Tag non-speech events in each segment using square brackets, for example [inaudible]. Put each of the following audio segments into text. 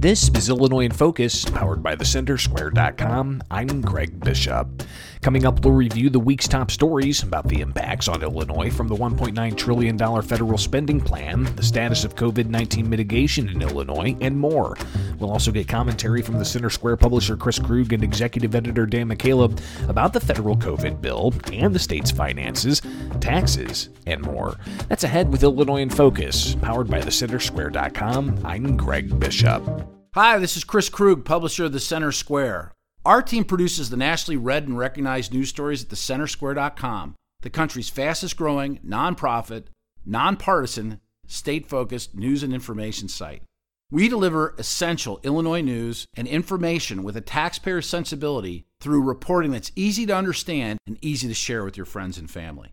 This is Illinois in Focus, powered by thecentersquare.com. I'm Greg Bishop. Coming up, we'll review the week's top stories about the impacts on Illinois from the $1.9 trillion federal spending plan, the status of COVID 19 mitigation in Illinois, and more. We'll also get commentary from the Center Square publisher Chris Krug and executive editor Dan McCaleb about the federal COVID bill and the state's finances, taxes, and more. That's ahead with Illinois in Focus, powered by thecentersquare.com. I'm Greg Bishop. Hi, this is Chris Krug, publisher of The Center Square. Our team produces the nationally read and recognized news stories at thecentersquare.com, the country's fastest growing, nonprofit, nonpartisan, state focused news and information site. We deliver essential Illinois news and information with a taxpayer sensibility through reporting that's easy to understand and easy to share with your friends and family.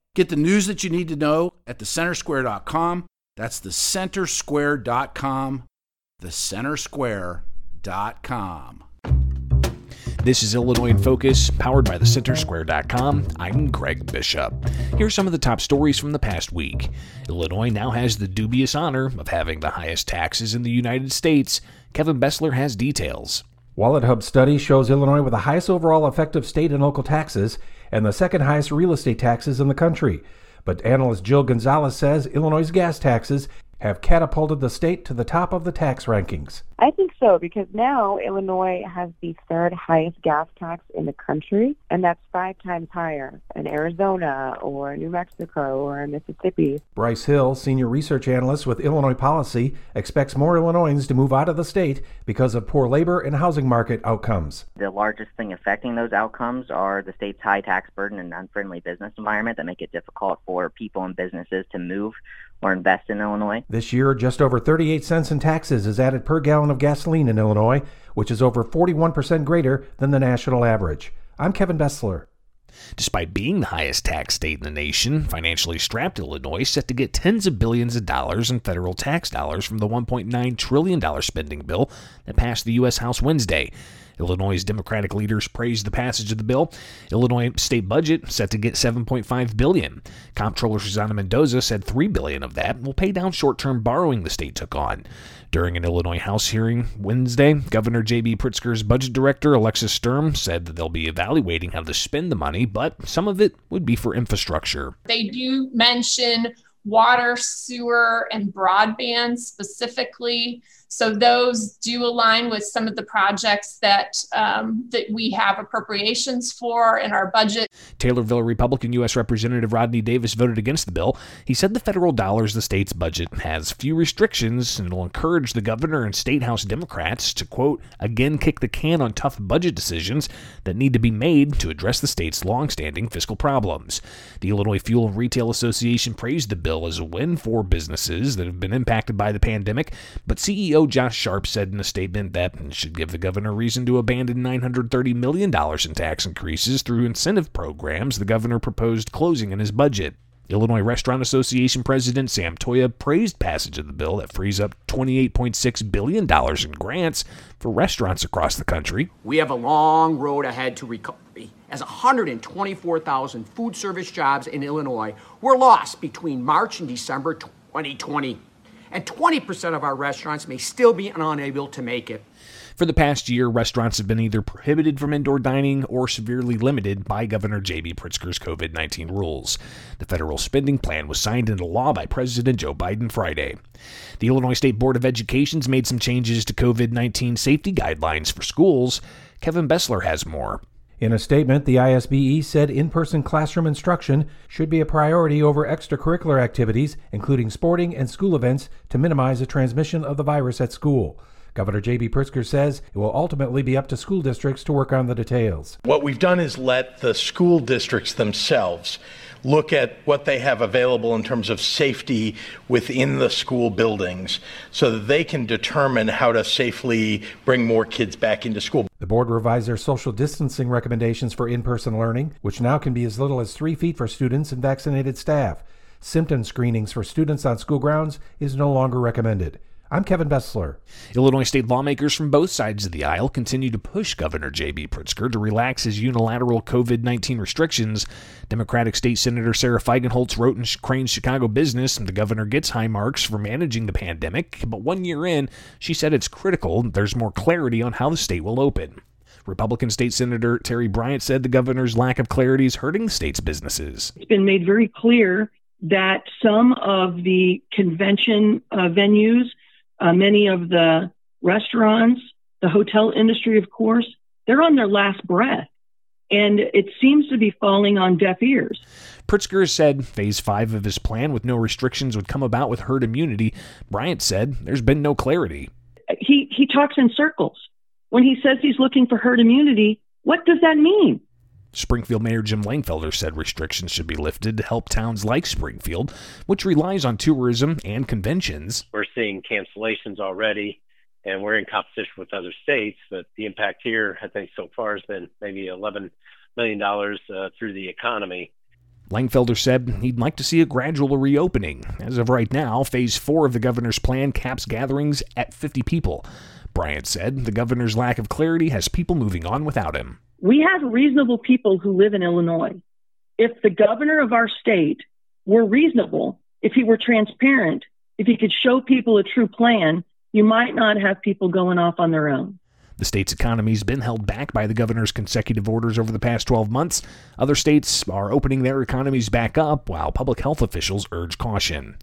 Get the news that you need to know at thecentersquare.com. That's thecentersquare.com. Thecentersquare.com. This is Illinois in Focus, powered by thecentersquare.com. I'm Greg Bishop. Here are some of the top stories from the past week. Illinois now has the dubious honor of having the highest taxes in the United States. Kevin Bessler has details. Wallet Hub study shows Illinois with the highest overall effective state and local taxes and the second highest real estate taxes in the country. But analyst Jill Gonzalez says Illinois' gas taxes have catapulted the state to the top of the tax rankings. I think so because now Illinois has the third highest gas tax in the country, and that's five times higher in Arizona or New Mexico or Mississippi. Bryce Hill, senior research analyst with Illinois Policy, expects more Illinoisans to move out of the state because of poor labor and housing market outcomes. The largest thing affecting those outcomes are the state's high tax burden and unfriendly business environment that make it difficult for people and businesses to move or invest in Illinois. This year, just over 38 cents in taxes is added per gallon of gasoline in Illinois, which is over 41% greater than the national average. I'm Kevin Bessler. Despite being the highest tax state in the nation, financially strapped Illinois set to get tens of billions of dollars in federal tax dollars from the $1.9 trillion spending bill that passed the U.S. House Wednesday. Illinois' Democratic leaders praised the passage of the bill. Illinois state budget set to get 7.5 billion. Comptroller Susana Mendoza said 3 billion of that will pay down short-term borrowing the state took on. During an Illinois House hearing Wednesday, Governor J.B. Pritzker's budget director Alexis Sturm said that they'll be evaluating how to spend the money, but some of it would be for infrastructure. They do mention water, sewer, and broadband specifically. So those do align with some of the projects that um, that we have appropriations for in our budget. Taylorville Republican U.S. Representative Rodney Davis voted against the bill. He said the federal dollars the state's budget has few restrictions and will encourage the governor and state house Democrats to quote again kick the can on tough budget decisions that need to be made to address the state's longstanding fiscal problems. The Illinois Fuel and Retail Association praised the bill as a win for businesses that have been impacted by the pandemic, but CEO Josh Sharp said in a statement that should give the governor reason to abandon $930 million in tax increases through incentive programs the governor proposed closing in his budget. Illinois Restaurant Association President Sam Toia praised passage of the bill that frees up $28.6 billion in grants for restaurants across the country. We have a long road ahead to recovery, as 124,000 food service jobs in Illinois were lost between March and December 2020 and 20% of our restaurants may still be unable to make it. For the past year, restaurants have been either prohibited from indoor dining or severely limited by Governor J.B. Pritzker's COVID 19 rules. The federal spending plan was signed into law by President Joe Biden Friday. The Illinois State Board of Education's made some changes to COVID 19 safety guidelines for schools. Kevin Bessler has more. In a statement, the ISBE said in person classroom instruction should be a priority over extracurricular activities, including sporting and school events, to minimize the transmission of the virus at school. Governor J.B. Pritzker says it will ultimately be up to school districts to work on the details. What we've done is let the school districts themselves look at what they have available in terms of safety within the school buildings so that they can determine how to safely bring more kids back into school. The board revised their social distancing recommendations for in person learning, which now can be as little as three feet for students and vaccinated staff. Symptom screenings for students on school grounds is no longer recommended. I'm Kevin Bessler. Illinois state lawmakers from both sides of the aisle continue to push Governor J.B. Pritzker to relax his unilateral COVID 19 restrictions. Democratic State Senator Sarah Feigenholtz wrote in Crain's Chicago Business and the governor gets high marks for managing the pandemic, but one year in, she said it's critical there's more clarity on how the state will open. Republican State Senator Terri Bryant said the governor's lack of clarity is hurting the state's businesses. It's been made very clear that some of the convention uh, venues uh, many of the restaurants, the hotel industry, of course, they're on their last breath. And it seems to be falling on deaf ears. Pritzker said phase five of his plan with no restrictions would come about with herd immunity. Bryant said there's been no clarity. He, he talks in circles. When he says he's looking for herd immunity, what does that mean? Springfield Mayor Jim Langfelder said restrictions should be lifted to help towns like Springfield, which relies on tourism and conventions. We're seeing cancellations already, and we're in competition with other states. But the impact here, I think, so far has been maybe $11 million uh, through the economy. Langfelder said he'd like to see a gradual reopening. As of right now, phase four of the governor's plan caps gatherings at 50 people. Bryant said the governor's lack of clarity has people moving on without him. We have reasonable people who live in Illinois. If the governor of our state were reasonable, if he were transparent, if he could show people a true plan, you might not have people going off on their own. The state's economy has been held back by the governor's consecutive orders over the past 12 months. Other states are opening their economies back up, while public health officials urge caution.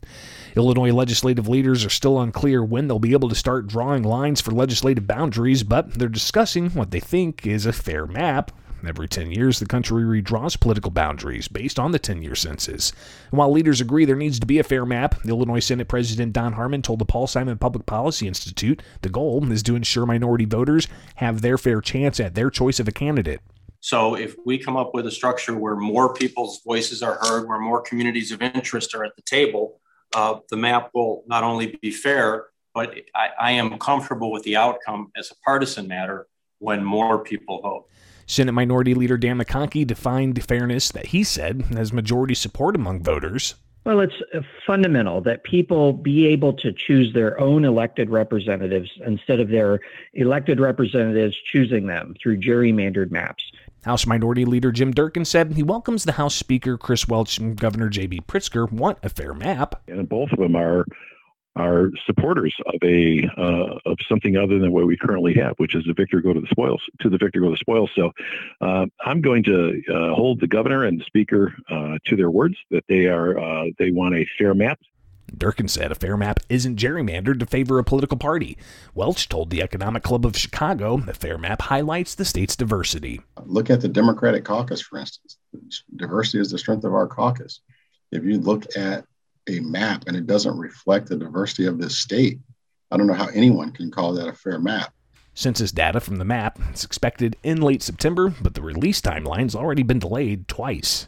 Illinois legislative leaders are still unclear when they'll be able to start drawing lines for legislative boundaries, but they're discussing what they think is a fair map Every 10 years, the country redraws political boundaries based on the 10 year census. And while leaders agree there needs to be a fair map, the Illinois Senate President Don Harmon told the Paul Simon Public Policy Institute the goal is to ensure minority voters have their fair chance at their choice of a candidate. So, if we come up with a structure where more people's voices are heard, where more communities of interest are at the table, uh, the map will not only be fair, but I, I am comfortable with the outcome as a partisan matter when more people vote. Senate Minority Leader Dan McConchie defined fairness that he said has majority support among voters. Well, it's uh, fundamental that people be able to choose their own elected representatives instead of their elected representatives choosing them through gerrymandered maps. House Minority Leader Jim Durkin said he welcomes the House Speaker Chris Welch and Governor J.B. Pritzker want a fair map. And both of them are are supporters of a uh, of something other than what we currently have, which is the victor go to the spoils to the victor go to the spoils. So uh, I'm going to uh, hold the governor and the speaker uh, to their words that they are uh, they want a fair map. Durkin said a fair map isn't gerrymandered to favor a political party. Welch told the Economic Club of Chicago the fair map highlights the state's diversity. Look at the Democratic caucus, for instance. Diversity is the strength of our caucus. If you look at a map and it doesn't reflect the diversity of this state, I don't know how anyone can call that a fair map. Census data from the map is expected in late September, but the release timeline's already been delayed twice.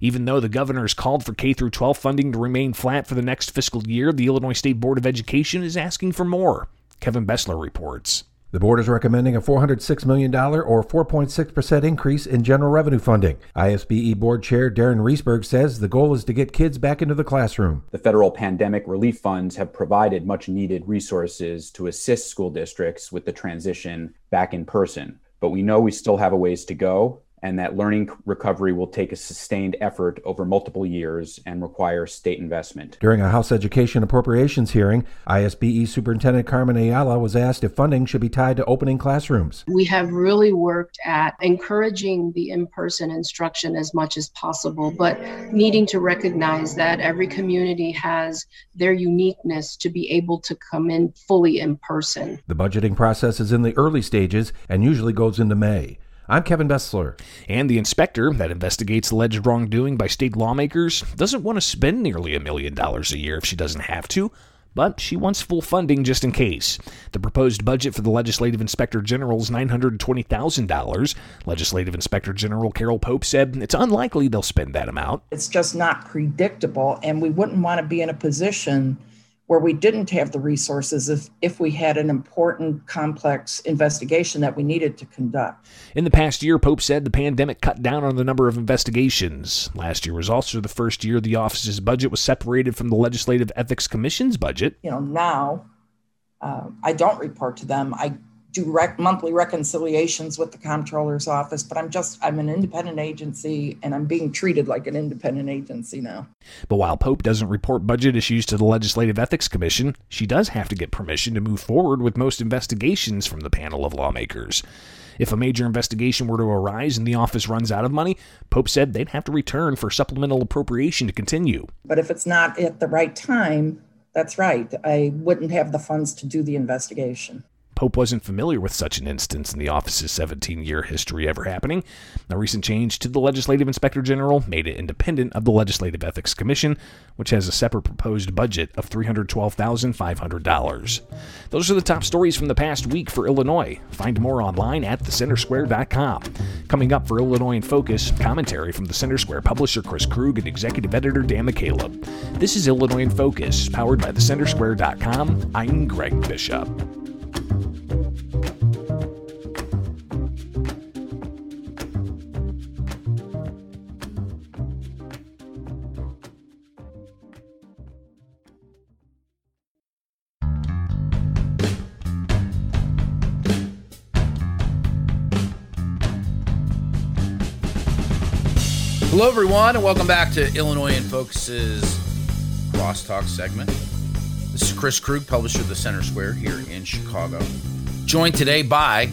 Even though the governor has called for K 12 funding to remain flat for the next fiscal year, the Illinois State Board of Education is asking for more. Kevin Bessler reports. The board is recommending a $406 million or 4.6% increase in general revenue funding. ISBE board chair Darren Reisberg says the goal is to get kids back into the classroom. The federal pandemic relief funds have provided much needed resources to assist school districts with the transition back in person. But we know we still have a ways to go and that learning recovery will take a sustained effort over multiple years and require state investment. During a House Education Appropriations hearing, ISBE Superintendent Carmen Ayala was asked if funding should be tied to opening classrooms. We have really worked at encouraging the in person instruction as much as possible, but needing to recognize that every community has their uniqueness to be able to come in fully in person. The budgeting process is in the early stages and usually goes into May. I'm Kevin Bessler. And the inspector that investigates alleged wrongdoing by state lawmakers doesn't want to spend nearly a million dollars a year if she doesn't have to. but she wants full funding just in case. The proposed budget for the Legislative Inspector General is $920,000. Legislative Inspector General Carol Pope said it's unlikely they'll spend that amount. It's just not predictable, and we wouldn't want to be in a position where we didn't have the resources if, if we had an important, complex investigation that we needed to conduct. In the past year, Pope said the pandemic cut down on the number of investigations. Last year was also the first year the office's budget was separated from the Legislative Ethics Commission's budget. You know, now uh, I don't report to them. I do rec- monthly reconciliations with the comptroller's office, but I'm just I'm an independent agency and I'm being treated like an independent agency now. But while Pope doesn't report budget issues to the Legislative Ethics Commission, she does have to get permission to move forward with most investigations from the panel of lawmakers. If a major investigation were to arise and the office runs out of money, Pope said they'd have to return for supplemental appropriation to continue. But if it's not at the right time, that's right. I wouldn't have the funds to do the investigation. Pope wasn't familiar with such an instance in the office's 17 year history ever happening. A recent change to the Legislative Inspector General made it independent of the Legislative Ethics Commission, which has a separate proposed budget of $312,500. Those are the top stories from the past week for Illinois. Find more online at thecentersquare.com. Coming up for Illinois in Focus, commentary from the Center Square publisher Chris Krug and executive editor Dan McCaleb. This is Illinois in Focus, powered by thecentersquare.com. I'm Greg Bishop. Hello, everyone, and welcome back to Illinois in Focus's Crosstalk segment. This is Chris Krug, publisher of the Center Square here in Chicago. Joined today by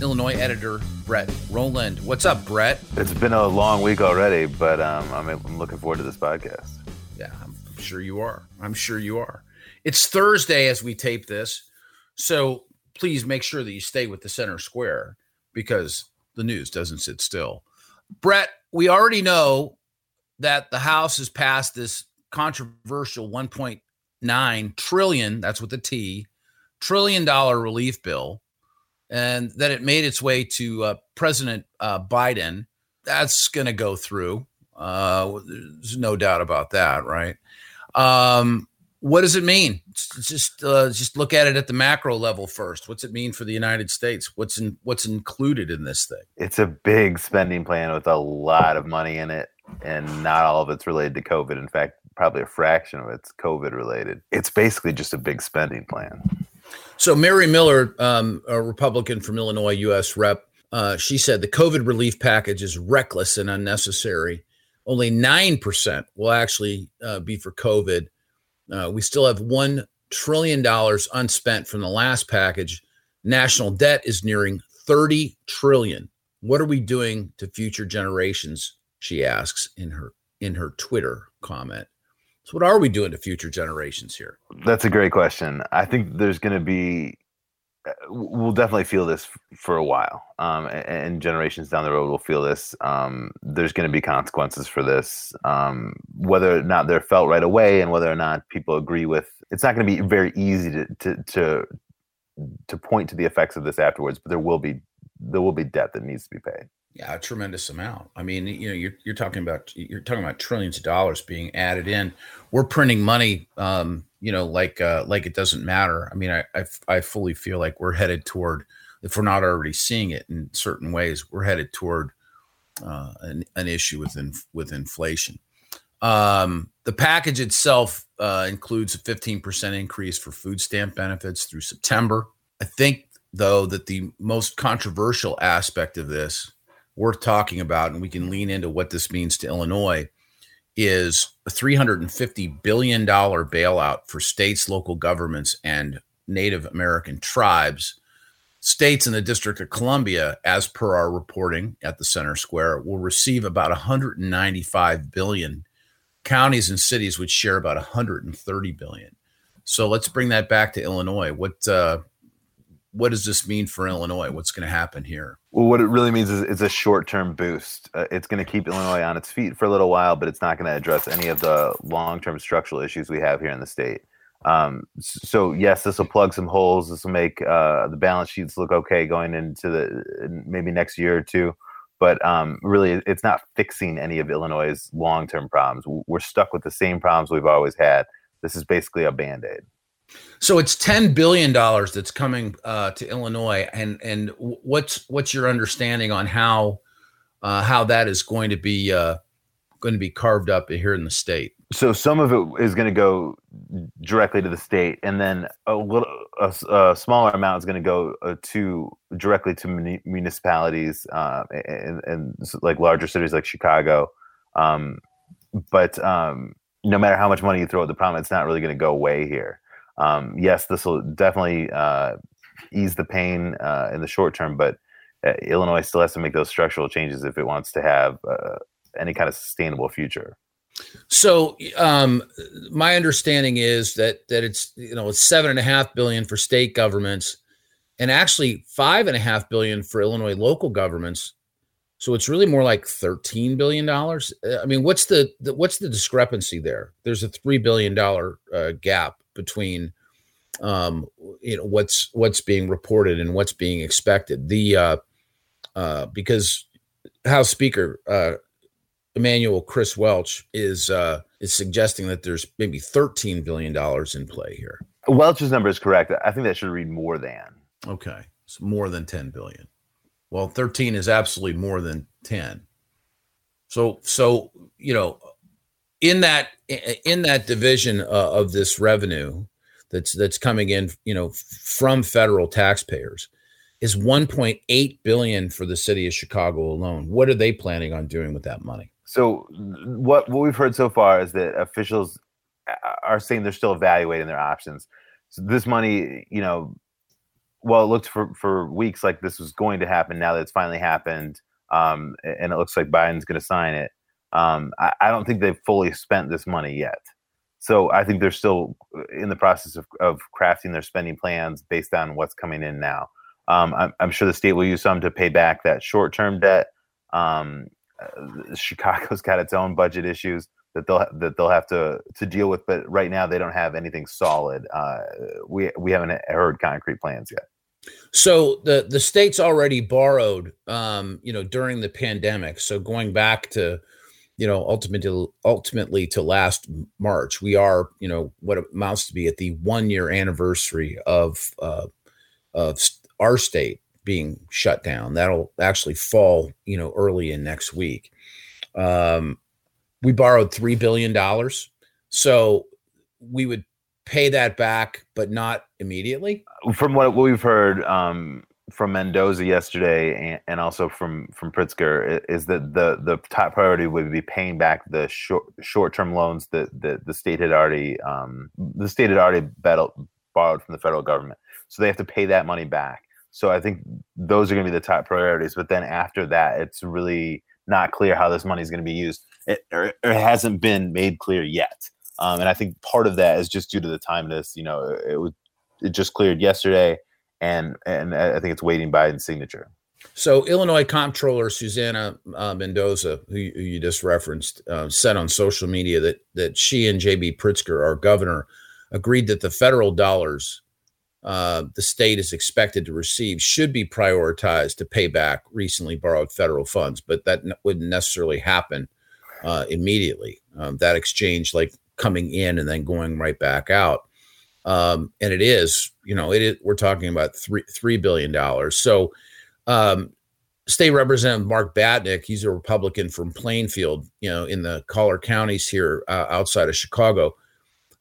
Illinois editor Brett Rowland. What's up, Brett? It's been a long week already, but um, I'm, I'm looking forward to this podcast. Yeah, I'm sure you are. I'm sure you are. It's Thursday as we tape this, so please make sure that you stay with the Center Square because the news doesn't sit still. Brett, we already know that the House has passed this controversial 1.9 trillion, that's with the T, trillion dollar relief bill, and that it made its way to uh, President uh, Biden. That's going to go through. Uh, there's no doubt about that, right? Um, what does it mean? Just uh, just look at it at the macro level first. What's it mean for the United States? What's in what's included in this thing? It's a big spending plan with a lot of money in it, and not all of it's related to COVID. In fact, probably a fraction of it's COVID related. It's basically just a big spending plan. So Mary Miller, um, a Republican from Illinois, U.S. Rep, uh, she said the COVID relief package is reckless and unnecessary. Only nine percent will actually uh, be for COVID. Uh, we still have $1 trillion unspent from the last package. National debt is nearing 30 trillion. What are we doing to future generations? She asks in her in her Twitter comment. So what are we doing to future generations here? That's a great question. I think there's going to be we'll definitely feel this for a while um, and, and, generations down the road will feel this um, there's going to be consequences for this um, whether or not they're felt right away and whether or not people agree with it's not going to be very easy to, to to to point to the effects of this afterwards but there will be there will be debt that needs to be paid yeah, a tremendous amount. I mean, you know, you're you're talking about you're talking about trillions of dollars being added in. We're printing money, um, you know, like uh, like it doesn't matter. I mean, I, I I fully feel like we're headed toward, if we're not already seeing it in certain ways, we're headed toward uh, an, an issue with in, with inflation. Um, the package itself uh, includes a 15% increase for food stamp benefits through September. I think, though, that the most controversial aspect of this worth talking about, and we can lean into what this means to Illinois, is a $350 billion bailout for states, local governments, and Native American tribes. States in the District of Columbia, as per our reporting at the Center Square, will receive about 195 billion. Counties and cities would share about 130 billion. So let's bring that back to Illinois. What uh, what does this mean for Illinois? What's going to happen here? Well, what it really means is it's a short-term boost. Uh, it's going to keep Illinois on its feet for a little while, but it's not going to address any of the long-term structural issues we have here in the state. Um, so yes, this will plug some holes. This will make uh, the balance sheets look okay going into the maybe next year or two. But um, really, it's not fixing any of Illinois' long-term problems. We're stuck with the same problems we've always had. This is basically a band-aid. So it's ten billion dollars that's coming uh, to Illinois, and and what's what's your understanding on how uh, how that is going to be uh, going to be carved up here in the state? So some of it is going to go directly to the state, and then a little a, a smaller amount is going to go uh, to directly to municipalities uh, and, and, like larger cities like Chicago. Um, but um, no matter how much money you throw at the problem, it's not really going to go away here. Um, yes, this will definitely uh, ease the pain uh, in the short term, but uh, Illinois still has to make those structural changes if it wants to have uh, any kind of sustainable future. So, um, my understanding is that that it's you know it's seven and a half billion for state governments, and actually five and a half billion for Illinois local governments. So it's really more like thirteen billion dollars. Uh, I mean, what's the, the, what's the discrepancy there? There's a three billion dollar uh, gap between um, you know what's what's being reported and what's being expected. The uh, uh, because House Speaker uh, Emanuel Chris Welch is uh, is suggesting that there's maybe 13 billion dollars in play here. Welch's number is correct. I think that should read more than. Okay, it's more than 10 billion. Well, 13 is absolutely more than 10. So so you know in that in that division uh, of this revenue that's that's coming in you know from federal taxpayers is 1.8 billion for the city of chicago alone. What are they planning on doing with that money? So what what we've heard so far is that officials are saying they're still evaluating their options. So this money you know well it looked for for weeks like this was going to happen. Now that it's finally happened um, and it looks like biden's going to sign it um, I, I, don't think they've fully spent this money yet. So I think they're still in the process of, of crafting their spending plans based on what's coming in now. Um, I'm, I'm, sure the state will use some to pay back that short-term debt. Um, uh, Chicago's [laughs] got its own budget issues that they'll that they'll have to to deal with, but right now they don't have anything solid. Uh, we we haven't heard concrete plans yet. So the the state's already borrowed, um, you know, during the pandemic. So going back to you know, ultimately, ultimately to last March, we are, you know, what amounts to be at the one year anniversary of uh, of our state being shut down. That'll actually fall, you know, early in next week. Um, we borrowed three billion dollars, so we would pay that back, but not immediately. From what we've heard, um, from Mendoza yesterday and, and also from from Pritzker is that the the top priority would be paying back the short short term loans that, that the state had already um, the state had already battled, borrowed from the federal government. So they have to pay that money back. So I think those are going to be the top priorities. But then after that, it's really not clear how this money is going to be used. It, or, or it hasn't been made clear yet. Um, and I think part of that is just due to the timeliness. You know, it was it just cleared yesterday and and I think it's waiting Biden's signature. So Illinois Comptroller Susana uh, Mendoza, who, who, you just referenced, uh, said on social media that that she and J.B. Pritzker, our governor, agreed that the federal dollars uh, the state is expected to receive should be prioritized to pay back recently borrowed federal funds, but that n- wouldn't necessarily happen uh, immediately. Um, that exchange, like coming in and then going right back out, um, and it is, you know, it is. We're talking about three three billion dollars. So, um, State Representative Mark Batinick, he's a Republican from Plainfield, you know, in the collar counties here uh, outside of Chicago,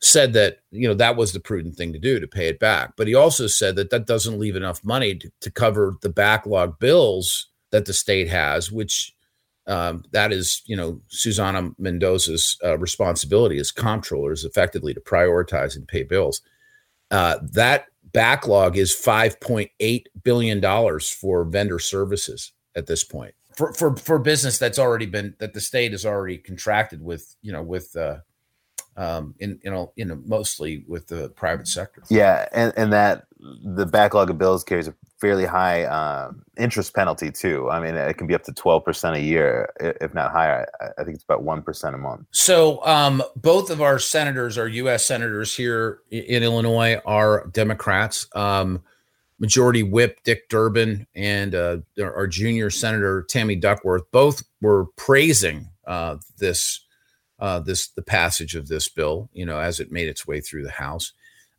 said that you know that was the prudent thing to do to pay it back. But he also said that that doesn't leave enough money to, to cover the backlog bills that the state has, which um, that is, you know, Susana Mendoza's uh, responsibility as comptroller is effectively to prioritize and pay bills. Uh, that backlog is $5.8 billion for vendor services at this point for, for, for business that's already been, that the state has already contracted with, you know, with, uh, um, in, you know, in mostly with the private sector. Yeah. And, and that the backlog of bills carries a fairly high um, interest penalty too. I mean, it can be up to twelve percent a year, if not higher. I, think it's about one percent a month. So um, both of our senators, our U.S. senators here in Illinois, are Democrats. Um, Majority Whip Dick Durbin and uh, our junior senator Tammy Duckworth both were praising uh, this uh, this the passage of this bill. You know, as it made its way through the House,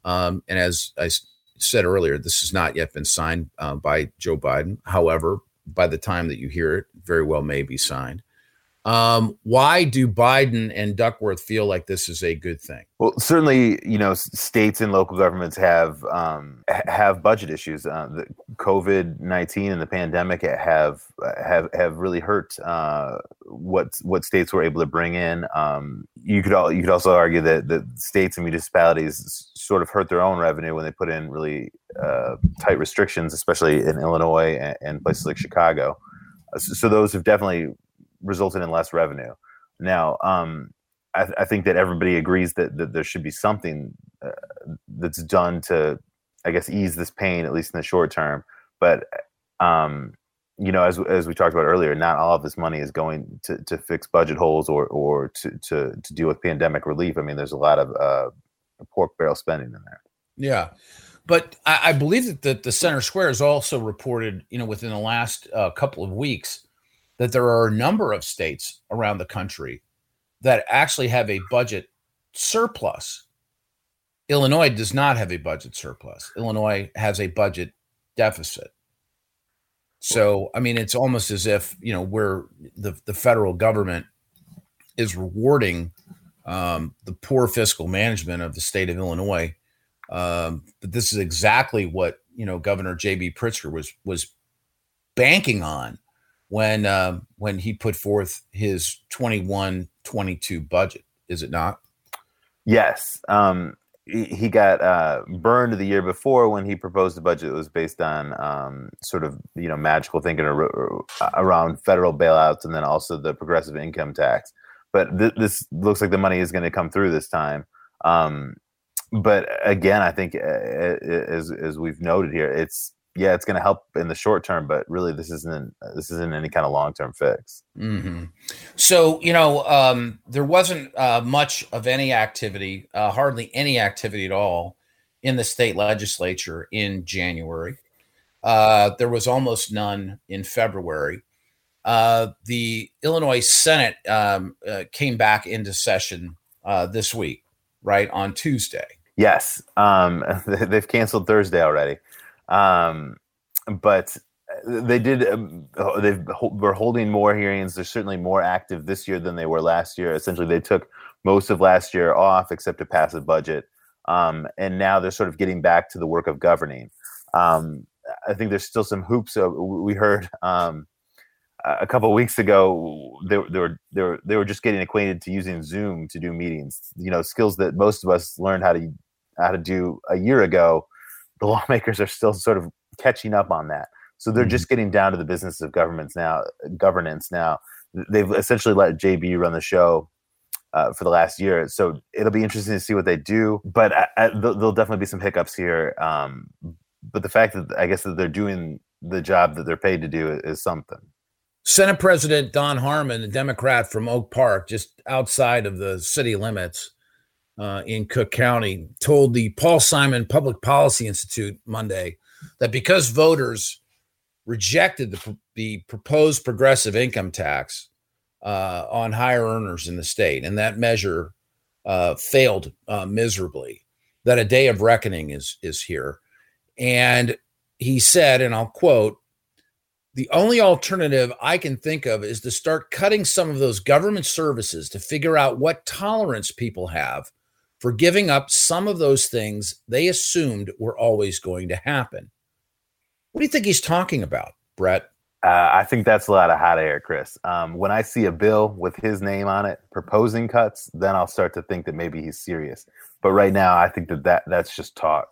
um, and as I said earlier, this has not yet been signed uh, by Joe Biden. However, by the time that you hear it, very well may be signed. Um, why do Biden and Duckworth feel like this is a good thing? Well, certainly, you know, states and local governments have um, have budget issues. Uh, the COVID nineteen and the pandemic have have have really hurt uh, what what states were able to bring in. Um, you could all, you could also argue that that states and municipalities sort of hurt their own revenue when they put in really uh, tight restrictions, especially in Illinois and, and places like Chicago. So, so those have definitely resulted in less revenue. Now, um, I, th- I, think that everybody agrees that, that there should be something uh, that's done to, I guess, ease this pain at least in the short term. But um, you know, as as we talked about earlier, not all of this money is going to, to fix budget holes or or to, to to deal with pandemic relief. I mean, there's a lot of uh, pork barrel spending in there. Yeah. But I, I believe that the, the center square has also reported, you know, within the last uh, couple of weeks that there are a number of states around the country that actually have a budget surplus. Illinois does not have a budget surplus. Illinois has a budget deficit. So, I mean, it's almost as if, you know, we're the, the federal government is rewarding um, the poor fiscal management of the state of Illinois. Um, but this is exactly what, you know, Governor J.B. Pritzker was, was banking on when uh, when he put forth his 21-22 budget is it not yes um, he, he, got uh, burned the year before when he proposed a budget that was based on um, sort of you know magical thinking ar- around federal bailouts and then also the progressive income tax but th- this looks like the money is going to come through this time um, but again i think uh, as, as we've noted here it's yeah, it's going to help in the short term, but really this isn't this isn't any kind of long term fix. Mm-hmm. So you know, um, there wasn't uh, much of any activity, uh, hardly any activity at all, in the state legislature in January. Uh, there was almost none in February. Uh, the Illinois Senate um, uh, came back into session uh, this week, right on Tuesday. Yes, um, [laughs] they've canceled Thursday already. Um, but they did. Um, they were holding more hearings. They're certainly more active this year than they were last year. Essentially, they took most of last year off, except to pass a budget, um, and now they're sort of getting back to the work of governing. Um, I think there's still some hoops. Uh, we heard a couple weeks ago they, they were they were they were just getting acquainted to using Zoom to do meetings. You know, skills that most of us learned how to how to do a year ago the [laughs] lawmakers are still sort of catching up on that. So they're mm-hmm. just getting down to the business of governments now. Governance now. They've essentially let JB run the show uh, for the last year. So it'll be interesting to see what they do. But I, I, there'll definitely be some hiccups here. Um, but the fact that I guess that they're doing the job that they're paid to do is something. Senate President Don Harmon, a Democrat from Oak Park, just outside of the city limits, uh, in Cook County told the Paul Simon Public Policy Institute Monday that because voters rejected the, the proposed progressive income tax uh, on higher earners in the state, and that measure uh, failed uh, miserably, that a day of reckoning is is here. And he said, and I'll quote, the only alternative I can think of is to start cutting some of those government services to figure out what tolerance people have for giving up some of those things they assumed were always going to happen. What do you think he's talking about, Brett? Uh, I think that's a lot of hot air, Chris. Um, when I see a bill with his name on it proposing cuts, then I'll start to think that maybe he's serious. But right now, I think that, that that's just talk.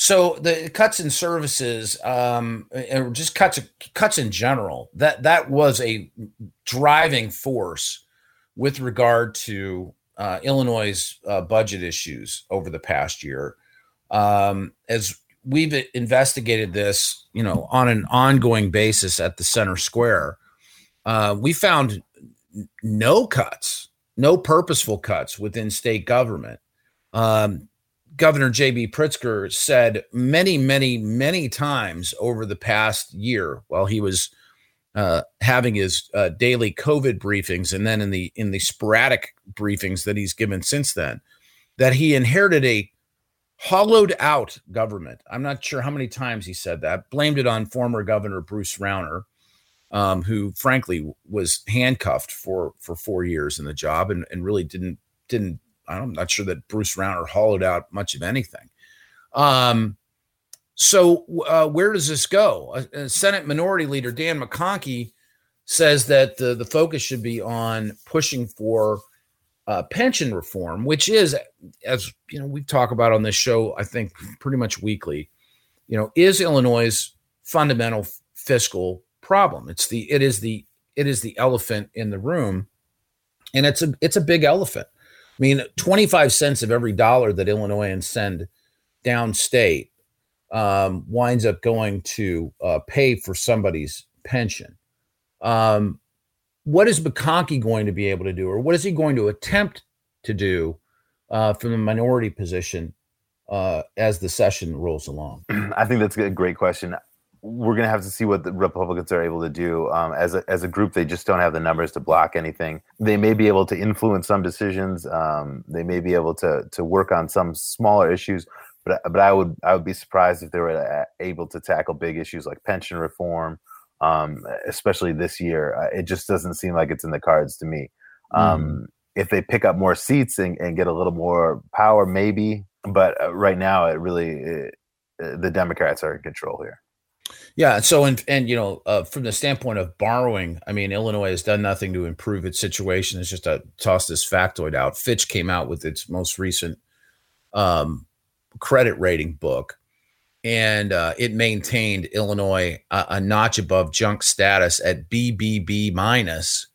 So the cuts in services, um, or just cuts cuts in general, that that was a driving force with regard to uh, Illinois' uh, budget issues over the past year. Um, as we've investigated this, you know, on an ongoing basis at the center square, uh, we found no cuts, no purposeful cuts within state government. Um, Governor J.B. Pritzker said many, many, many times over the past year while he was uh, having his uh, daily COVID briefings, and then in the in the sporadic briefings that he's given since then, that he inherited a hollowed out government. I'm not sure how many times he said that. Blamed it on former Governor Bruce Rauner, um, who frankly was handcuffed for for four years in the job and, and really didn't didn't. I'm not sure that Bruce Rauner hollowed out much of anything. Um, so uh, where does this go? Uh, Senate Minority Leader Dan McConchie says that the, the focus should be on pushing for uh, pension reform, which is, as you know, we talk about on this show, I think pretty much weekly. You know, is Illinois' fundamental fiscal problem? It's the it is the it is the elephant in the room, and it's a it's a big elephant. I mean, twenty five cents of every dollar that Illinoisans send downstate um, winds up going to uh, pay for somebody's pension. Um, what is McConchie going to be able to do, or what is he going to attempt to do uh, from the minority position uh, as the session rolls along? [clears throat] I think that's a great question. We're going to have to see what the Republicans are able to do. Um, as a as a group, they just don't have the numbers to block anything. They may be able to influence some decisions. Um, they may be able to to work on some smaller issues. But but I would I would be surprised if they were uh, able to tackle big issues like pension reform um, especially this year. Uh, it just doesn't seem like it's in the cards to me. Um, mm. If they pick up more seats and, and, get a little more power, maybe. But uh, right now, it really it, the Democrats are in control here. Yeah. So, and, and you know, uh, from the standpoint of borrowing, I mean, Illinois has done nothing to improve its situation. It's just to toss this factoid out. Fitch came out with its most recent um, credit rating book and uh, it maintained Illinois a, a, notch above junk status at BBB minus,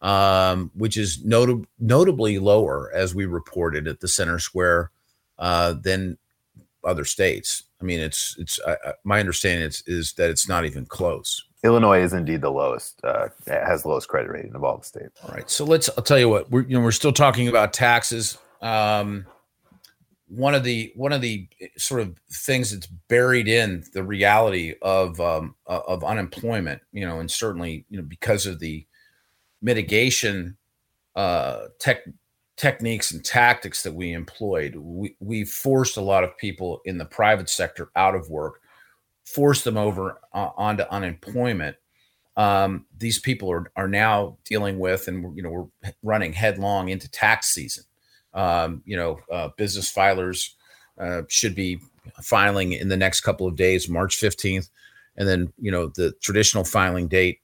um, which is notab- notably lower, as we reported at the Center Square, uh, than other states. I mean, it's it's uh, my understanding is, is that it's not even close. Illinois is indeed the lowest, uh, has the lowest credit rating of all the states. All right, so let's. I'll tell you what. We're you know we're still talking about taxes. Um, one of the one of the eh, sort of things that's buried in the reality of um, of unemployment, you know, and certainly you know because of the mitigation uh, tech techniques and tactics that we employed, we we forced a lot of people in the private sector out of work, forced them over uh, onto unemployment. Um, these people are are now dealing with, and you know, we're running headlong into tax season um, you know, uh, business filers uh, should be filing in the next couple of days, March 15th. And then, you know, the traditional filing date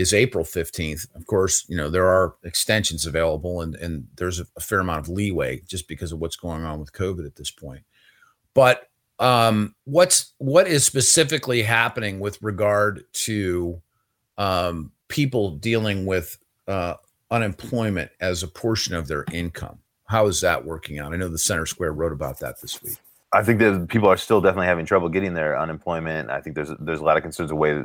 is April 15th. Of course, you know, there are extensions available and, and there's a, a fair amount of leeway just because of what's going on with COVID at this point. But um, what's what is specifically happening with regard to um, people dealing with uh, unemployment as a portion of their income? How is that working out? I know the Center Square wrote about that this week. I think that people are still definitely having trouble getting their unemployment. I think there's there's a lot of concerns the way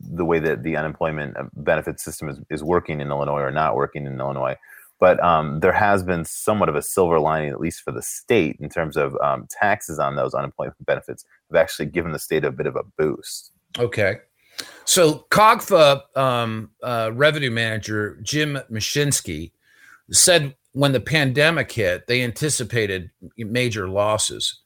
the way that the unemployment uh, benefit system is, is working in Illinois or not working in Illinois. But um, there has been somewhat of a silver lining, at least for the state, in terms of um, taxes on those unemployment benefits have actually given the state a bit of a boost. Okay. So COGFA um, uh, revenue manager Jim Muschinske said when the pandemic hit, they anticipated major losses.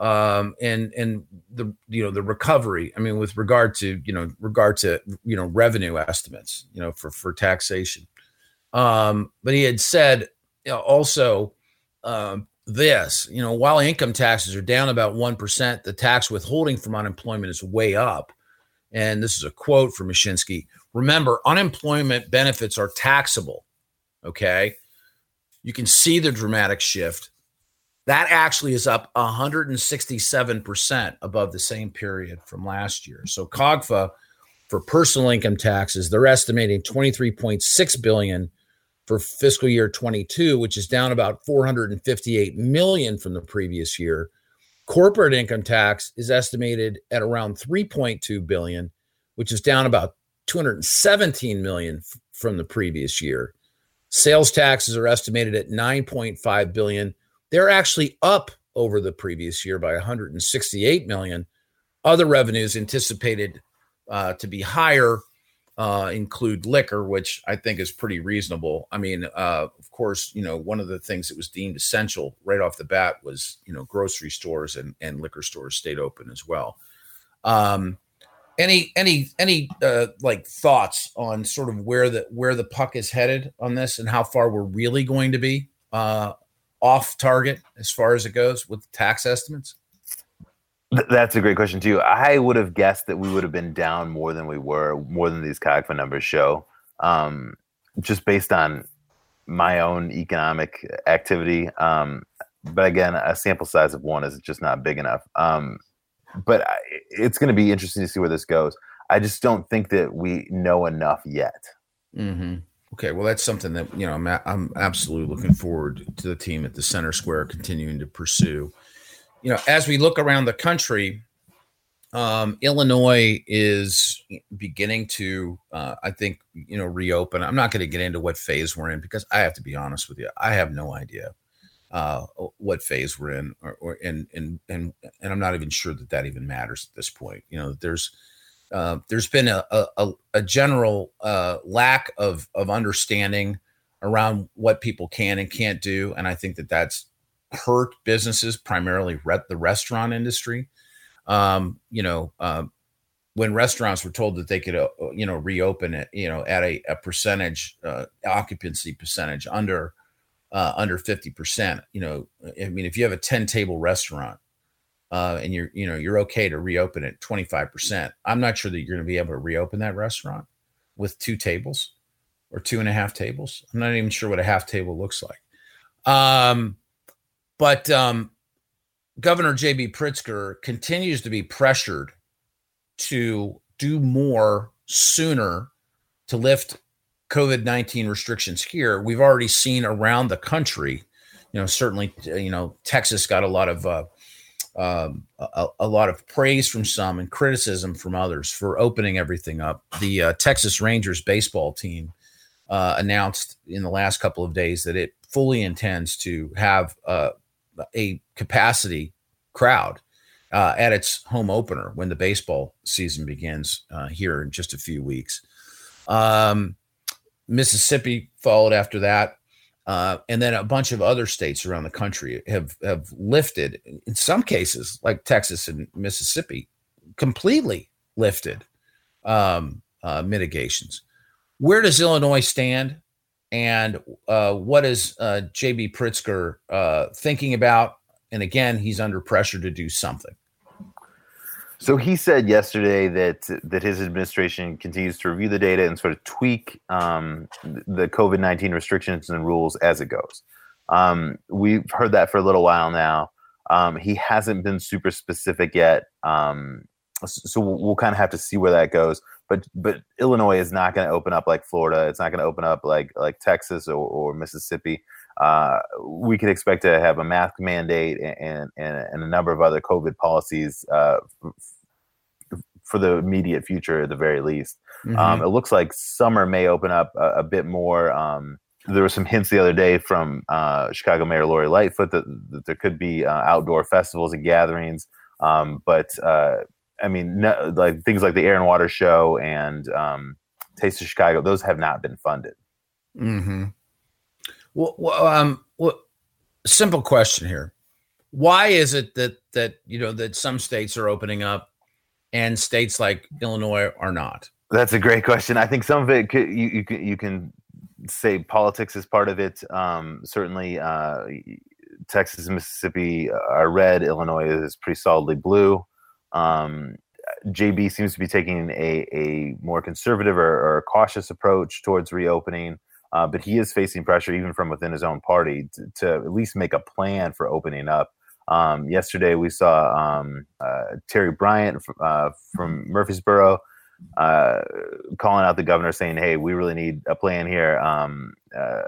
Um, and and the you know the recovery. I mean, with regard to you know regard to you know revenue estimates, you know for for taxation. Um, but he had said you know, also um, this, you know, while income taxes are down about one percent, the tax withholding from unemployment is way up. And this is a quote from Muschinske. Remember, unemployment benefits are taxable. Okay you can see the dramatic shift. That actually is up 167% above the same period from last year. So COGFA for personal income taxes, they're estimating 23.6 billion for fiscal year 22, which is down about 458 million from the previous year. Corporate income tax is estimated at around 3.2 billion, which is down about 217 million f- from the previous year. Sales taxes are estimated at 9.5 billion. They're actually up over the previous year by 168 million. Other revenues anticipated uh, to be higher uh, include liquor, which I think is pretty reasonable. I mean, uh, of course, you know, one of the things that was deemed essential right off the bat was, you know, grocery stores and, and liquor stores stayed open as well. Um, any any any uh, like thoughts on sort of where the where the puck is headed on this and how far we're really going to be uh, off target as far as it goes with tax estimates? That's a great question too. I would have guessed that we would have been down more than we were, more than these COGFA numbers show, um, just based on my own economic activity. Um, but again, a sample size of one is just not big enough. Um, but I, it's going to be interesting to see where this goes. I just don't think that we know enough yet. Mm-hmm. Okay, well, that's something that you know I'm, a- I'm absolutely looking forward to the team at the center square continuing to pursue. You know, as we look around the country, um, Illinois is beginning to, uh, I think, you know, reopen. I'm not going to get into what phase we're in because I have to be honest with you. I have no idea uh, what phase we're in, or, or and and and and I'm not even sure that that even matters at this point. You know, there's uh, there's been a a, a general uh, lack of of understanding around what people can and can't do, and I think that that's hurt businesses, primarily re- the restaurant industry. Um, you know, um, when restaurants were told that they could, uh, you know, reopen it, you know, at a, a percentage uh, occupancy percentage under under fifty percent. You know, I mean, if you have a ten table restaurant uh, and you're, you know, you're okay to reopen it twenty five percent, I'm not sure that you're going to be able to reopen that restaurant with two tables or two and a half tables. I'm not even sure what a half table looks like. Um, but um, Governor J.B. Pritzker continues to be pressured to do more sooner to lift COVID 19 restrictions here. We've already seen around the country, you know, certainly, you know, Texas got a lot of. Uh, um, a, a lot of praise from some and criticism from others for opening everything up. The uh, Texas Rangers baseball team uh, announced in the last couple of days that it fully intends to have uh, a capacity crowd uh, at its home opener when the baseball season begins uh, here in just a few weeks. Um, Mississippi followed after that. Uh, and then a bunch of other states around the country have have lifted, in some cases, like Texas and Mississippi, completely lifted um, uh, mitigations. Where does Illinois stand? And uh, what is uh, JB Pritzker uh, thinking about? And again, he's under pressure to do something. So he said yesterday that that his administration continues to review the data and sort of tweak um, the COVID nineteen restrictions and rules as it goes. Um, we've heard that for a little while now. Um, he hasn't been super specific yet, um, so we'll, we'll kind of have to see where that goes. But but Illinois is not going to open up like Florida. It's not going to open up like like Texas or, or Mississippi. Uh, we can expect to have a mask mandate and, and, and a number of other COVID policies uh, f- for the immediate future, at the very least. Um, Mhm. it looks like summer may open up a, a bit more. Um, there were some hints the other day from uh, Chicago Mayor Lori Lightfoot that, that there could be uh, outdoor festivals and gatherings. Um, but uh, I mean, no, like things like the Air and Water Show and um, Taste of Chicago, those have not been funded. Mm-hmm. Well, um, well, simple question here: Why is it that that you know that some states are opening up and states like Illinois are not? That's a great question. I think some of it could, you you can you can say politics is part of it. Um, certainly, uh, Texas and Mississippi are red. Illinois is pretty solidly blue. Um, JB seems to be taking a, a more conservative or, or cautious approach towards reopening, uh, but he is facing pressure even from within his own party to, to at least make a plan for opening up. Um, yesterday, we saw um, uh, Terri Bryant f- uh, from Murphysboro uh, calling out the governor saying, "Hey, we really need a plan here." Um, uh,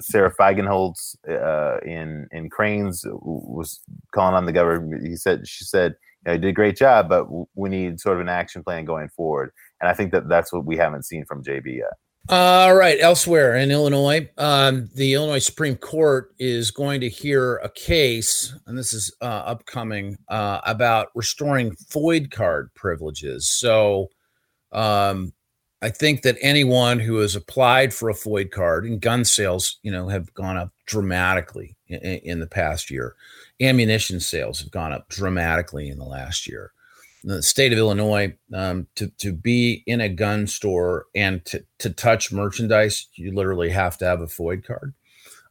Sara Feigenholtz uh, in in Crain's was calling on the governor. He said she said you, know, did a great job, but we need sort of an action plan going forward. And I think that that's what we haven't seen from JB yet. All right. Elsewhere in Illinois, um, the Illinois Supreme Court is going to hear a case, and this is uh, upcoming, uh, about restoring FOID card privileges. So um, I think that anyone who has applied for a FOID card and gun sales, you know, have gone up dramatically in, in the past year. Ammunition sales have gone up dramatically in the last year the state of Illinois um, to to be in a gun store and to to touch merchandise, you literally have to have a FOID card.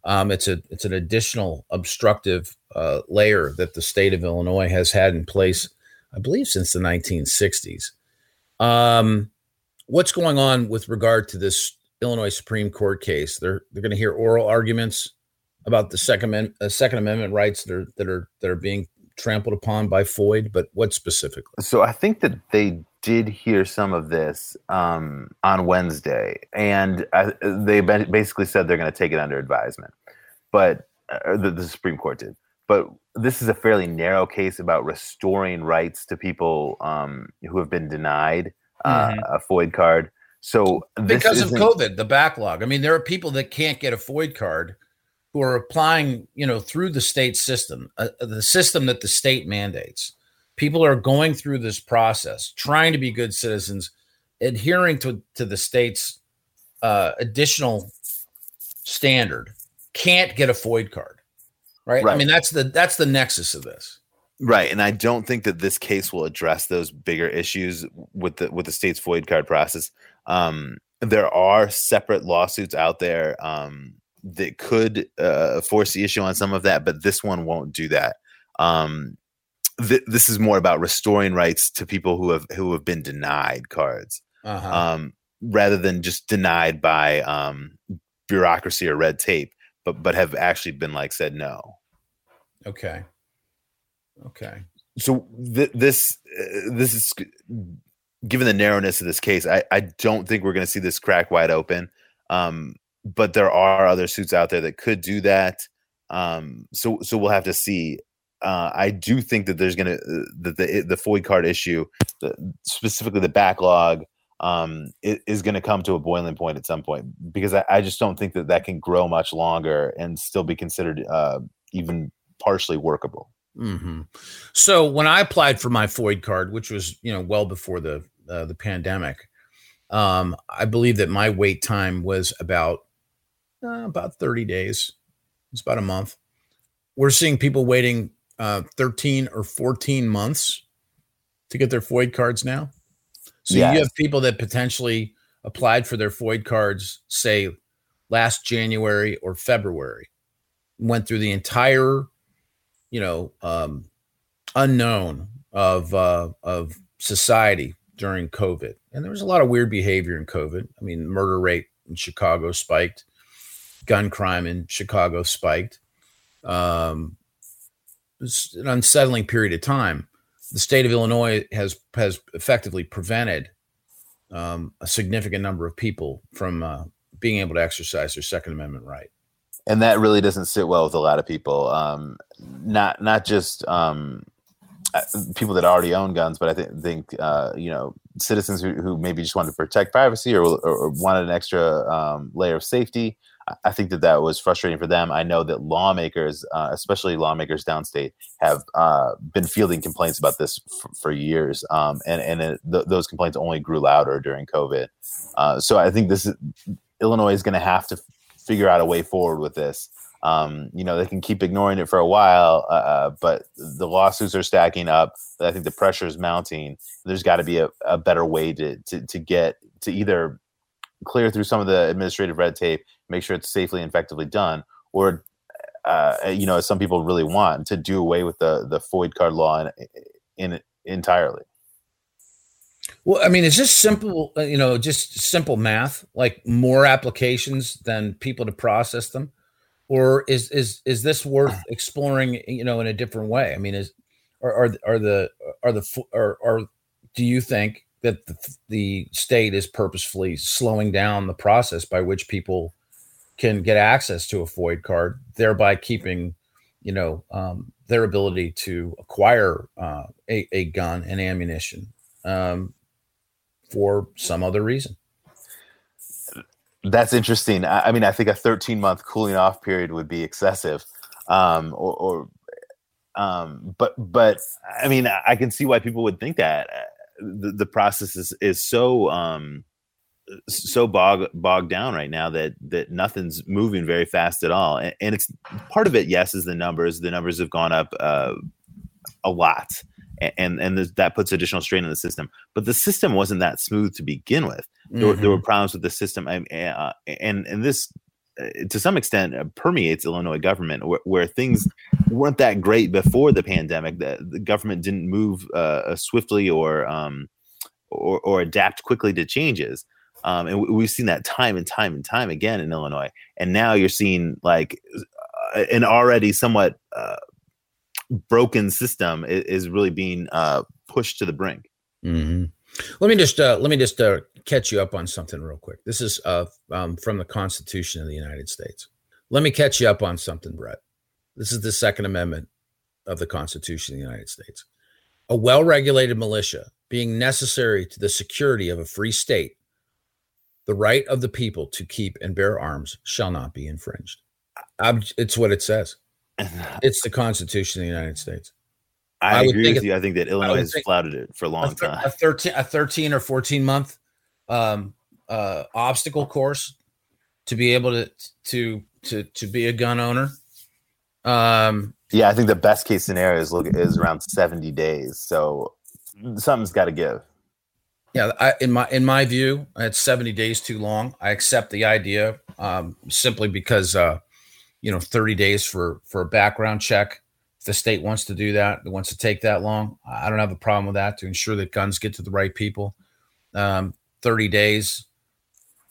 Um, it's a it's an additional obstructive uh, layer that the state of Illinois has had in place, I believe, since the 1960s. Um, what's going on with regard to this Illinois Supreme Court case? They're they're going to hear oral arguments about the second uh, Second Amendment rights that are that are that are being trampled upon by FOID, but what specifically? So I think that they did hear some of this um, on Wednesday, and I, they basically said they're going to take it under advisement. But uh, the, the, Supreme Court did. But this is a fairly narrow case about restoring rights to people um, who have been denied uh, mm-hmm. a FOID card. So because of COVID, the backlog. I mean, there are people that can't get a FOID card who are applying, you know, through the state system, uh, uh, the system that the state mandates. People are going through this process, trying to be good citizens, adhering to, to the state's uh, additional standard, can't get a FOID card. Right? right? I mean, that's the that's the nexus of this. Right, and I don't think that this case will address those bigger issues with the with the state's FOID card process. Um, there are separate lawsuits out there um, that could uh, force the issue on some of that, but this one won't do that. Um, th- this is more about restoring rights to people who have who have been denied cards, uh-huh. um, rather than just denied by um, bureaucracy or red tape, but but have actually been like said no. Okay. Okay. So th- this uh, this is given the narrowness of this case, I, I don't think we're going to see this crack wide open. Um, but there are other suits out there that could do that. Um, so so we'll have to see. Uh, I do think that there's gonna uh, that the the FOID card issue, the, specifically the backlog, um, is going to come to a boiling point at some point because I, I, just don't think that that can grow much longer and still be considered uh, even partially workable. Mm-hmm. So when I applied for my FOID card, which was you know well before the uh, the pandemic, um, I believe that my wait time was about uh, about 30 days. It's about a month. We're seeing people waiting uh, 13 or 14 months to get their FOID cards now. So yes. you have people that potentially applied for their FOID cards, say last January or February, went through the entire, you know, um, unknown of uh, of society during COVID, and there was a lot of weird behavior in COVID. I mean, murder rate in Chicago spiked gun crime in Chicago spiked. Um, it's an unsettling period of time. The state of Illinois has has effectively prevented um, a significant number of people from uh, being able to exercise their Second Amendment right. And that really doesn't sit well with a lot of people. Um, not not just um, uh, people that already own guns, but I think think uh, you know citizens who, who maybe just wanted to protect privacy or, or, or wanted an extra um, layer of safety. I think that that was frustrating for them. I know that lawmakers, uh, especially lawmakers downstate, have uh, been fielding complaints about this f- for years, um, and and it, th- those complaints only grew louder during COVID. Uh, so I think this is, Illinois is going to have to figure out a way forward with this. Um, you know, they can keep ignoring it for a while, uh, uh, but the lawsuits are stacking up. I think the pressure is mounting. There's got to be a, a better way to, to to get to either clear through some of the administrative red tape, make sure it's safely and effectively done, or uh, you know, as some people really want, to do away with the the FOID card law in, in entirely. Well, I mean, is this simple, uh, you know, just simple math, like more applications than people to process them, or is is is this worth [sighs] exploring, you know, in a different way? I mean, is are are, are the are the are, are do you think that the, the state is purposefully slowing down the process by which people can get access to a FOID card, thereby keeping, you know, um, their ability to acquire uh, a, a gun and ammunition um, for some other reason. That's interesting. I, I mean, I think a 13 month cooling off period would be excessive, um, or, or um, but but I mean, I can see why people would think that uh, the, the process is is so um, so bog bogged down right now that that nothing's moving very fast at all. And, and it's part of it yes is the numbers. The numbers have gone up uh, a lot and and that puts additional strain on the system. But the system wasn't that smooth to begin with. There, mm-hmm. were, there were mm-hmm. problems with the system. And uh, and, and this uh, to some extent uh, permeates Illinois government where, where, things weren't that great before the pandemic. The, the government didn't move uh, swiftly or um, or, or adapt quickly to changes um, and we've seen that time and time and time again in Illinois. And now you're seeing like uh, an already somewhat uh, broken system is, is really being uh, pushed to the brink. Mm-hmm. Let me just uh, let me just uh, catch you up on something real quick. This is uh, um, from the Constitution of the United States. Let me catch you up on something, Brett. This is the Second Amendment of the Constitution of the United States. A well-regulated militia being necessary to the security of a free state the right of the people to keep and bear arms shall not be infringed. it's what it says. [laughs] It's the Constitution of the United States. I, I agree with you. I think that Illinois has flouted it for a long a time. A 13, a 13 or 14 month um, uh, obstacle course to be able to to to to be a gun owner. Um, yeah, I think the best case scenario is look is around 70 days. So something's got to give. Yeah, I, in my in my view, it's 70 days too long. I accept the idea um, simply because uh, you know 30 days for for a background check. If the state wants to do that, it wants to take that long, I don't have a problem with that to ensure that guns get to the right people. Um, 30 days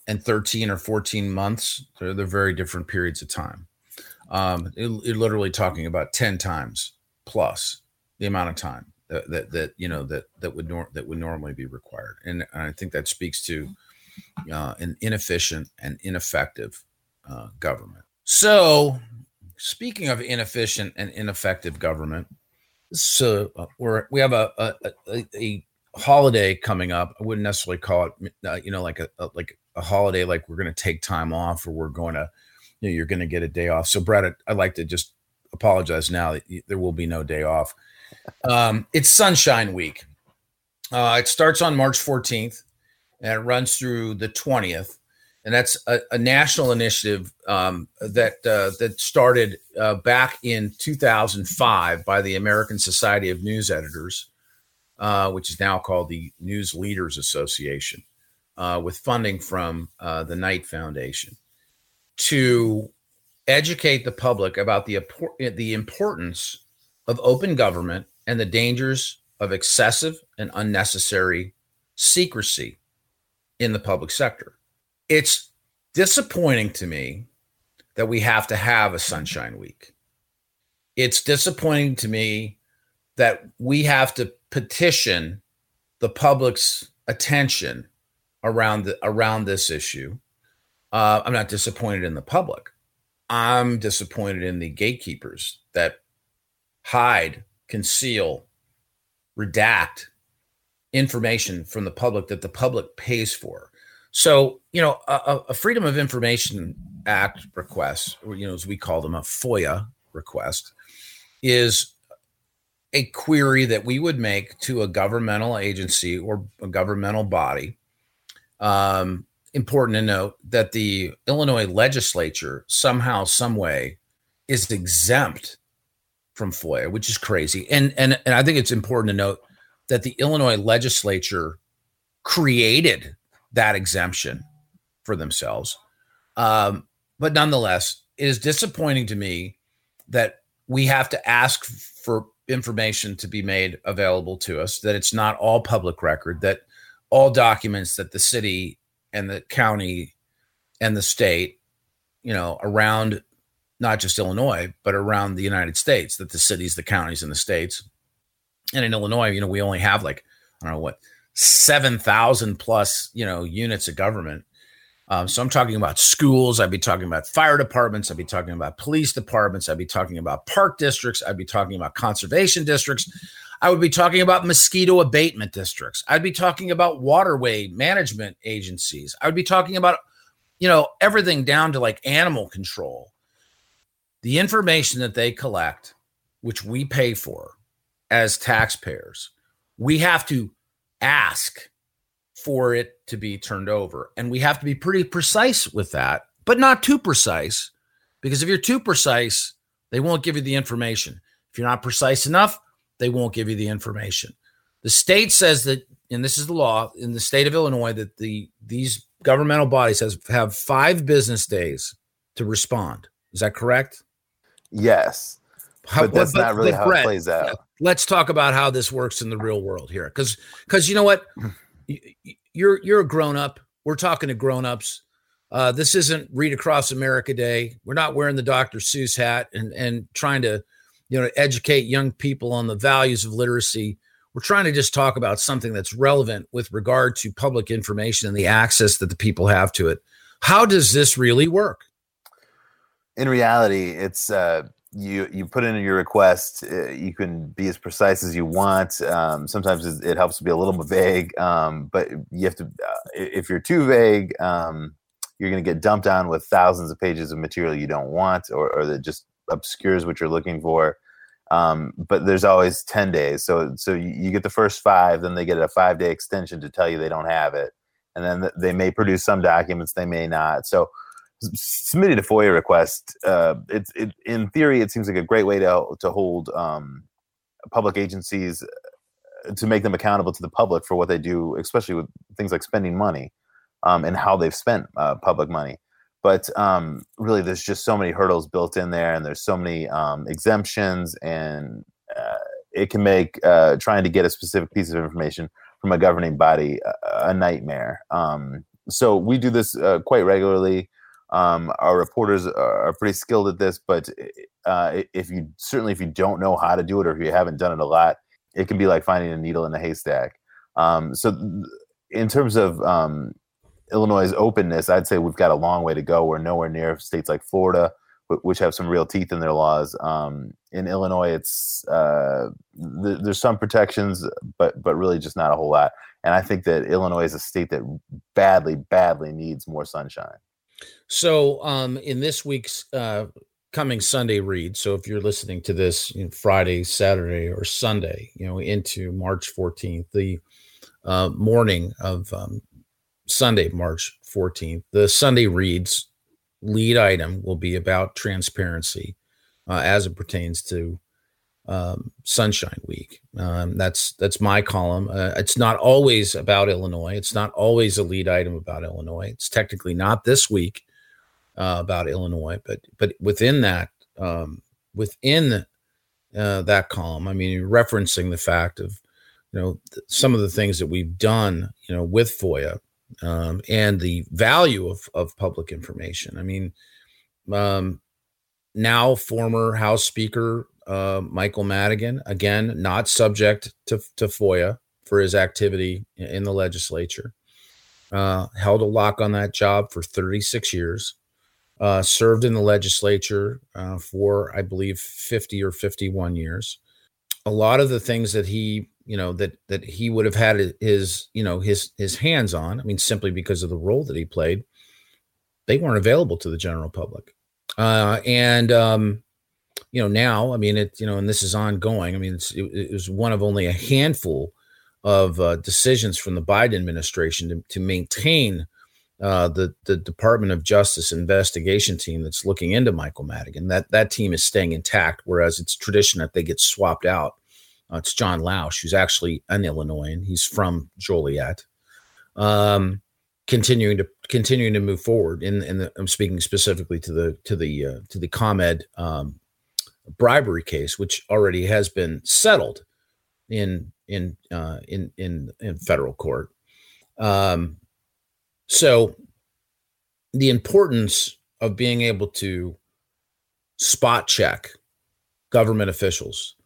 and 13 or 14 months, they're, they're very different periods of time. Um, it, you're literally talking about 10 times plus the amount of time that that, that you know that that would nor- that would normally be required, and I think that speaks to uh, an inefficient and ineffective uh, government. So, speaking of inefficient and ineffective government, so uh, we're we have a, a, a, a holiday coming up. I wouldn't necessarily call it, uh, you know, like a, a, like a holiday, like we're going to take time off or we're going to, you know, you're going to get a day off. So, Brett, I'd like to just apologize now that there will be no day off. Um, it's Sunshine Week. Uh, it starts on March 14th and it runs through the 20th. And that's a, a national initiative um, that uh, that started uh, back in 2005 by the American Society of News Editors, uh, which is now called the News Leaders Association, uh, with funding from uh, the Knight Foundation, to educate the public about the the importance of open government and the dangers of excessive and unnecessary secrecy in the public sector. It's disappointing to me that we have to have a sunshine week. It's disappointing to me that we have to petition the public's attention around the, around this issue. Uh, I'm not disappointed in the public. I'm disappointed in the gatekeepers that hide, conceal, redact information from the public that the public pays for. So, you know, a, a, Freedom of Information Act request, or, you know, as we call them, a FOIA request, is a query that we would make to a governmental agency or a governmental body. Um, important to note that the Illinois legislature somehow, some way, is exempt from FOIA, which is crazy. And and and I think it's important to note that the Illinois legislature created that exemption for themselves. Um, but nonetheless, it is disappointing to me that we have to ask for information to be made available to us, that it's not all public record, that all documents that the city and the county and the state, you know, around not just Illinois, but around the United States, that the cities, the counties, and the states. And in Illinois, you know, we only have like, I don't know what, 7,000 plus, you know, units of government. Um, so I'm talking about schools. I'd be talking about fire departments. I'd be talking about police departments. I'd be talking about park districts. I'd be talking about conservation districts. I would be talking about mosquito abatement districts. I'd be talking about waterway management agencies. I would be talking about, you know, everything down to like animal control. The information that they collect, which we pay for as taxpayers, we have to ask for it to be turned over. And we have to be pretty precise with that, but not too precise, because if you're too precise, they won't give you the information. If you're not precise enough, they won't give you the information. The state says that, and this is the law in the state of Illinois, that the these governmental bodies has, have five business days to respond. Is that correct? Yes. How, but that's but- not really how Brett, it plays out. Let's talk about how this works in the real world here, because because you know what, [clears throat] you're you're a grown up. We're talking to grown ups. Uh, this isn't Read Across America Day. We're not wearing the Dr. Seuss hat and and trying to, you know, educate young people on the values of literacy. We're trying to just talk about something that's relevant with regard to public information and the access that the people have to it. How does this really work? In reality, it's uh, you you put in your request. Uh, you can be as precise as you want. Um, sometimes it, helps to be a little bit vague, um, but you have to. Uh, if you're too vague, um, you're going to get dumped on with thousands of pages of material you don't want, or, or that just obscures what you're looking for. Um, but there's always 10 days. So so you, get the first five, then they get a five day extension to tell you they don't have it, and then th- they may produce some documents, they may not. So s- submitting a FOIA request, uh, it's it, in theory, it seems like a great way to to hold um, public agencies uh, to make them accountable to the public for what they do, especially with things like spending money um, and how they've spent uh, public money. But um, really, there's just so many hurdles built in there, and there's so many um, exemptions, and uh, it can make uh, trying to get a specific piece of information from a governing body a, a nightmare. Um, so we do this uh, quite regularly. Um, our reporters are, pretty skilled at this, but uh, if you certainly if you don't know how to do it or if you haven't done it a lot, it can be like finding a needle in a haystack. Um, so, in terms of um, Illinois' openness, I'd say we've got a long way to go. We're nowhere near states like Florida, which have some real teeth in their laws. Um, in Illinois, it's uh, th- there's some protections, but but really just not a whole lot. And I think that Illinois is a state that badly, badly needs more sunshine. So, um, in this week's uh, coming Sunday read, so if you're listening to this you know, Friday, Saturday, or Sunday, you know, into March 14th, the uh, morning of um, Sunday, March 14th, the Sunday reads lead item will be about transparency uh, as it pertains to um, Sunshine Week. Um, that's that's my column. Uh, it's not always about Illinois. It's not always a lead item about Illinois. It's technically not this week uh, about Illinois, but but within that um, within uh, that column, I mean, referencing the fact of you know th- some of the things that we've done, you know, with FOIA um, and the value of of public information. I mean, um, now former House Speaker uh, Michael Madigan, again, not subject to, to FOIA for his activity in- the legislature, uh, held a lock on that job for 36 years, uh, served in the legislature uh, for, I believe, 50 or 51 years. A lot of the things that he, you know, that that he would have had his, you know, his his hands on. I mean, simply because of the role that he played, they weren't available to the general public. Uh, and um, you know, now, I mean, it, you know, and this is ongoing. I mean, it's, it, it was one of only a handful of uh, decisions from the Biden administration to, to maintain uh, the the Department of Justice investigation team that's looking into Michael Madigan. That that team is staying intact, whereas it's tradition that they get swapped out. Uh, it's John Lausch, who's actually an Illinoisan. He's from Joliet. Um, continuing to continuing to move forward. In in I'm speaking specifically to the to the uh, to the ComEd um, bribery case, which already has been settled in in uh, in in in federal court. Um, so the importance of being able to spot check government officials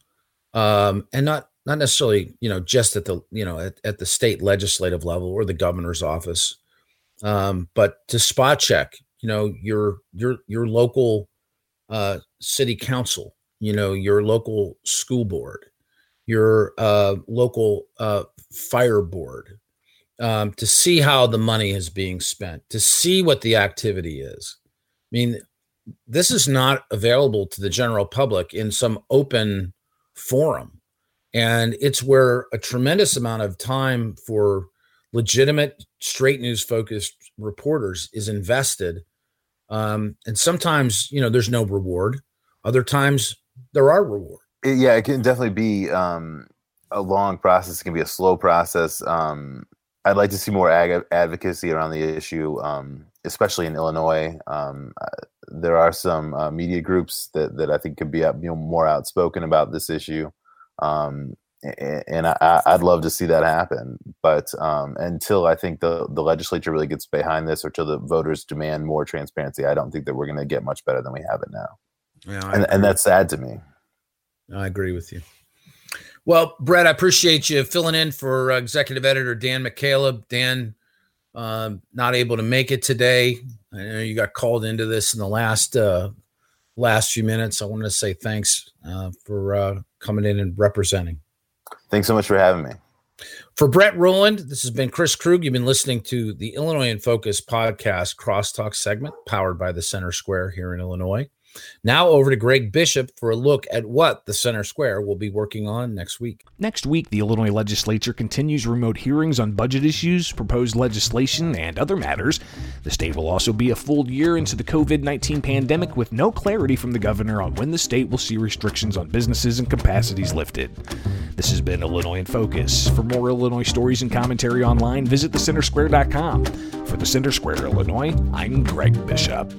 um, and not not necessarily you know just at the you know at, at the state legislative level or the governor's office Um, but to spot check, you know, your your your local uh, city council, you know, your local school board, your uh, local uh, fire board, um, to see how the money is being spent, to see what the activity is. I mean, this is not available to the general public in some open forum. And it's where a tremendous amount of time for legitimate, straight news focused reporters is invested. Um, and sometimes, you know, there's no reward. Other times there are rewards. Yeah, it can definitely be um, a long process. It can be a slow process. Um, I'd like to see more ag- advocacy around the issue, um, especially in Illinois. Um, uh, there are some uh, media groups that, that I think could be you know, more outspoken about this issue. Um, and I, would love to see that happen. But um, until I think the, the legislature really gets behind this or till the voters demand more transparency, I don't think that we're going to get much better than we have it now. Yeah, and, and that's sad to me. I agree with you. Well, Brett, I appreciate you filling in for uh, executive editor Dan McCaleb. Dan, um, not able to make it today. I know you got called into this in the last uh, last few minutes. I want to say thanks uh, for uh, coming in and representing. Thanks so much for having me. For Brett Rowland, this has been Chris Krug. You've been listening to the Illinois in Focus podcast crosstalk segment powered by the Center Square here in Illinois. Now over to Greg Bishop for a look at what the Center Square will be working on next week. Next week, the Illinois legislature continues remote hearings on budget issues, proposed legislation, and other matters. The state will also be a full year into the COVID 19 pandemic with no clarity from the governor on when the state will see restrictions on businesses and capacities lifted. This has been Illinois in Focus. For more Illinois stories and commentary online, visit thecentersquare.com. For the Center Square, Illinois, I'm Greg Bishop.